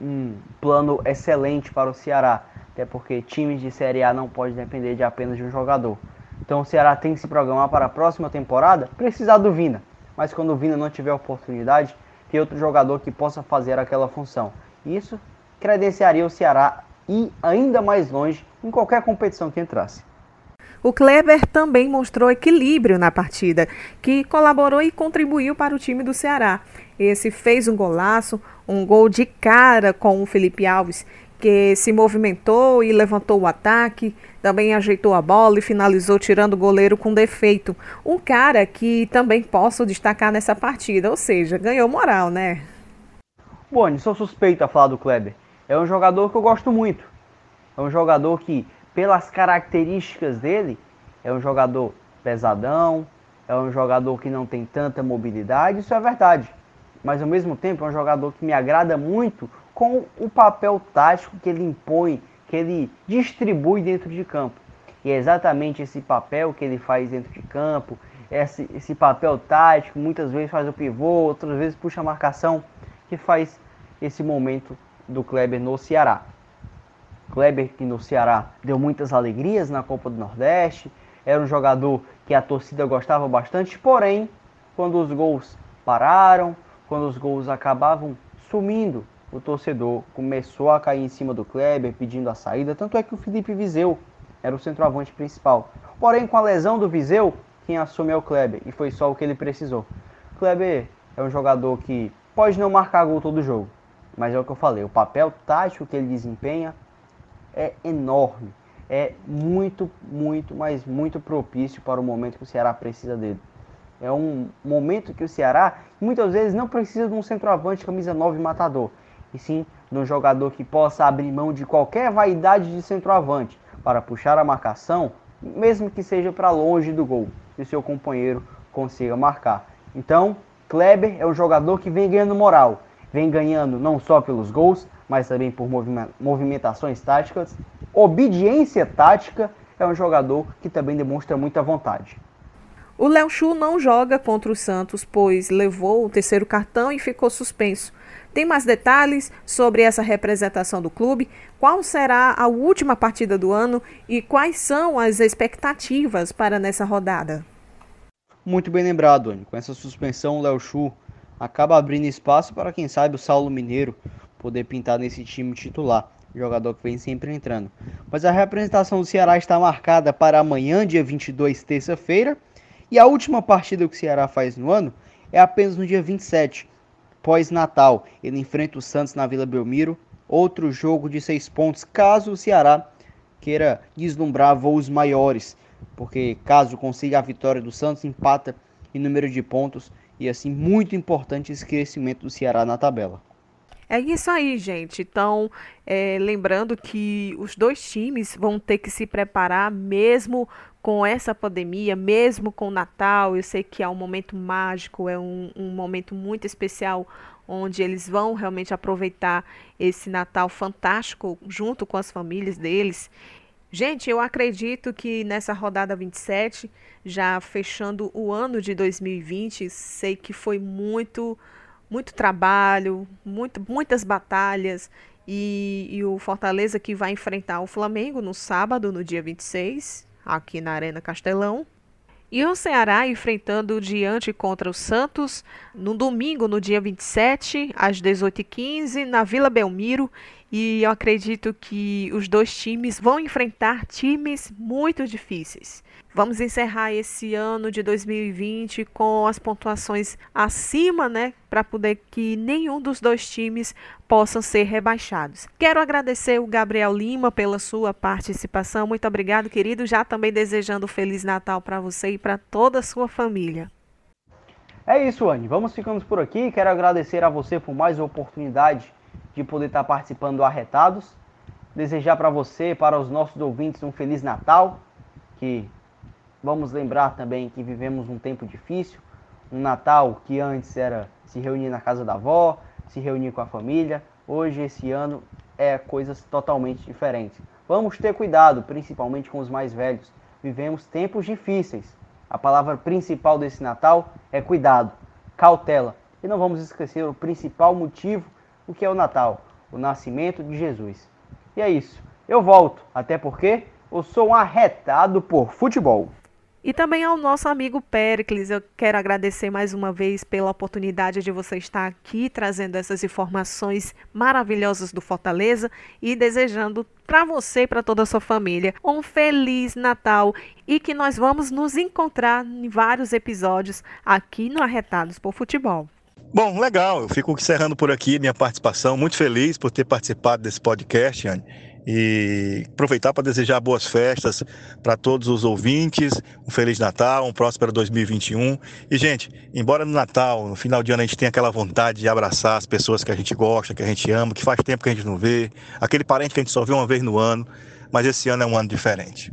um plano excelente para o Ceará, até porque times de Série A não podem depender de apenas de um jogador. Então o Ceará tem que se programar para a próxima temporada, precisar do Vina, mas quando o Vina não tiver oportunidade, ter outro jogador que possa fazer aquela função. Isso credenciaria o Ceará ir ainda mais longe em qualquer competição que entrasse. O Kleber também mostrou equilíbrio na partida, que colaborou e contribuiu para o time do Ceará. Esse fez um golaço, um gol de cara com o Felipe Alves, que se movimentou e levantou o ataque, também ajeitou a bola e finalizou tirando o goleiro com defeito. Um cara que também posso destacar nessa partida, ou seja, ganhou moral, né? Boni, sou suspeito a falar do Kleber. É um jogador que eu gosto muito. É um jogador que pelas características dele, é um jogador pesadão, é um jogador que não tem tanta mobilidade, isso é verdade. Mas ao mesmo tempo é um jogador que me agrada muito com o papel tático que ele impõe, que ele distribui dentro de campo. E é exatamente esse papel que ele faz dentro de campo, esse, esse papel tático, muitas vezes faz o pivô, outras vezes puxa a marcação, que faz esse momento do Kleber no Ceará. Kleber que no Ceará deu muitas alegrias na Copa do Nordeste, era um jogador que a torcida gostava bastante, porém, quando os gols pararam, quando os gols acabavam sumindo, o torcedor começou a cair em cima do Kleber pedindo a saída, tanto é que o Felipe Viseu era o centroavante principal. Porém, com a lesão do Viseu, quem assume é o Kleber e foi só o que ele precisou. Kleber é um jogador que pode não marcar gol todo jogo, mas é o que eu falei, o papel tático que ele desempenha é enorme. É muito, muito, mas muito propício para o momento que o Ceará precisa dele. É um momento que o Ceará muitas vezes não precisa de um centroavante camisa 9 matador, e sim de um jogador que possa abrir mão de qualquer vaidade de centroavante para puxar a marcação, mesmo que seja para longe do gol, e seu companheiro consiga marcar. Então, Kleber é um jogador que vem ganhando moral, vem ganhando não só pelos gols, mas também por movimentações táticas. Obediência tática é um jogador que também demonstra muita vontade. O Léo Chu não joga contra o Santos, pois levou o terceiro cartão e ficou suspenso. Tem mais detalhes sobre essa representação do clube? Qual será a última partida do ano e quais são as expectativas para nessa rodada? Muito bem lembrado, Anny. Com essa suspensão, o Léo Chu acaba abrindo espaço para quem sabe o Saulo Mineiro poder pintar nesse time titular, jogador que vem sempre entrando. Mas a representação do Ceará está marcada para amanhã, dia 22, terça-feira, e a última partida que o Ceará faz no ano é apenas no dia 27, pós-Natal. Ele enfrenta o Santos na Vila Belmiro, outro jogo de seis pontos, caso o Ceará queira deslumbrar voos maiores, porque caso consiga a vitória do Santos, empata em número de pontos e assim muito importante esse crescimento do Ceará na tabela. É isso aí, gente. Então, é, lembrando que os dois times vão ter que se preparar mesmo com essa pandemia, mesmo com o Natal. Eu sei que é um momento mágico, é um, um momento muito especial onde eles vão realmente aproveitar esse Natal fantástico junto com as famílias deles. Gente, eu acredito que nessa rodada 27, já fechando o ano de 2020, sei que foi muito muito trabalho, muito, muitas batalhas. E, e, o Fortaleza que vai enfrentar o Flamengo no sábado, no dia 26, aqui na Arena Castelão. E o Ceará enfrentando diante contra o Santos no domingo, no dia 27, às 18h15, na Vila Belmiro. E eu acredito que os dois times vão enfrentar times muito difíceis. Vamos encerrar esse ano de 2020 com as pontuações acima, né, para poder que nenhum dos dois times possam ser rebaixados. Quero agradecer o Gabriel Lima pela sua participação. Muito obrigado, querido. Já também desejando um feliz Natal para você e para toda a sua família. É isso, Anne. Vamos ficando por aqui. Quero agradecer a você por mais uma oportunidade de poder estar participando do Arretados. Desejar para você, para os nossos ouvintes, um Feliz Natal. Que vamos lembrar também que vivemos um tempo difícil. Um Natal que antes era se reunir na casa da avó, se reunir com a família. Hoje, esse ano, é coisas totalmente diferentes. Vamos ter cuidado, principalmente com os mais velhos. Vivemos tempos difíceis. A palavra principal desse Natal é cuidado, cautela. E não vamos esquecer o principal motivo o que é o Natal, o nascimento de Jesus. E é isso. Eu volto, até porque eu sou um arretado por futebol. E também ao nosso amigo Pericles, eu quero agradecer mais uma vez pela oportunidade de você estar aqui trazendo essas informações maravilhosas do Fortaleza e desejando para você e para toda a sua família um feliz Natal e que nós vamos nos encontrar em vários episódios aqui no Arretados por Futebol. Bom, legal. Eu fico encerrando por aqui minha participação. Muito feliz por ter participado desse podcast, Anne. E aproveitar para desejar boas festas para todos os ouvintes, um Feliz Natal, um próspero 2021. E, gente, embora no Natal, no final de ano, a gente tenha aquela vontade de abraçar as pessoas que a gente gosta, que a gente ama, que faz tempo que a gente não vê, aquele parente que a gente só vê uma vez no ano, mas esse ano é um ano diferente.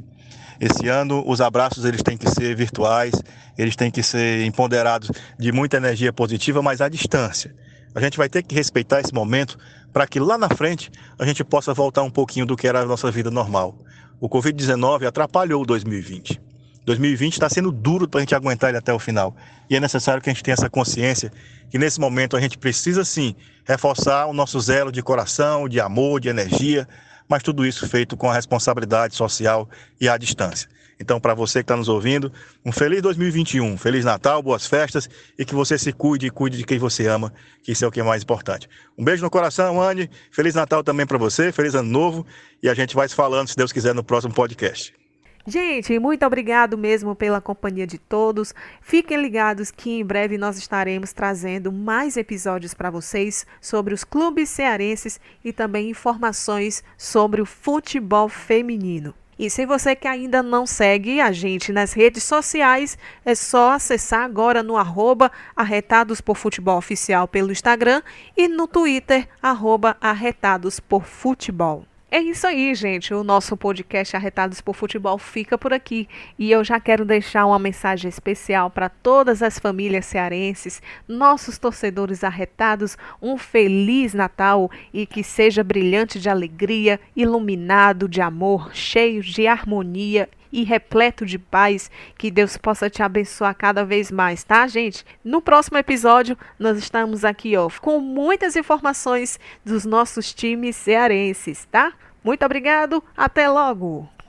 Esse ano os abraços eles têm que ser virtuais, eles têm que ser empoderados de muita energia positiva, mas à distância. A gente vai ter que respeitar esse momento para que lá na frente a gente possa voltar um pouquinho do que era a nossa vida normal. O Covid-19 atrapalhou 2020. 2020 está sendo duro para a gente aguentar ele até o final. E é necessário que a gente tenha essa consciência que nesse momento a gente precisa sim reforçar o nosso zelo de coração, de amor, de energia, mas tudo isso feito com a responsabilidade social e à distância. Então, para você que está nos ouvindo, um feliz 2021, feliz Natal, boas festas e que você se cuide e cuide de quem você ama, que isso é o que é mais importante. Um beijo no coração, Anne. Feliz Natal também para você, feliz Ano Novo e a gente vai se falando, se Deus quiser, no próximo podcast. Gente, muito obrigado mesmo pela companhia de todos. Fiquem ligados que em breve nós estaremos trazendo mais episódios para vocês sobre os clubes cearenses e também informações sobre o futebol feminino. E se você que ainda não segue a gente nas redes sociais, é só acessar agora no arroba Arretados por Futebol Oficial pelo Instagram e no Twitter, arroba Arretados por Futebol. É isso aí, gente. O nosso podcast Arretados por Futebol fica por aqui. E eu já quero deixar uma mensagem especial para todas as famílias cearenses, nossos torcedores arretados. Um feliz Natal e que seja brilhante de alegria, iluminado de amor, cheio de harmonia e repleto de paz. Que Deus possa te abençoar cada vez mais, tá, gente? No próximo episódio, nós estamos aqui, ó, com muitas informações dos nossos times cearenses, tá? Muito obrigado, até logo!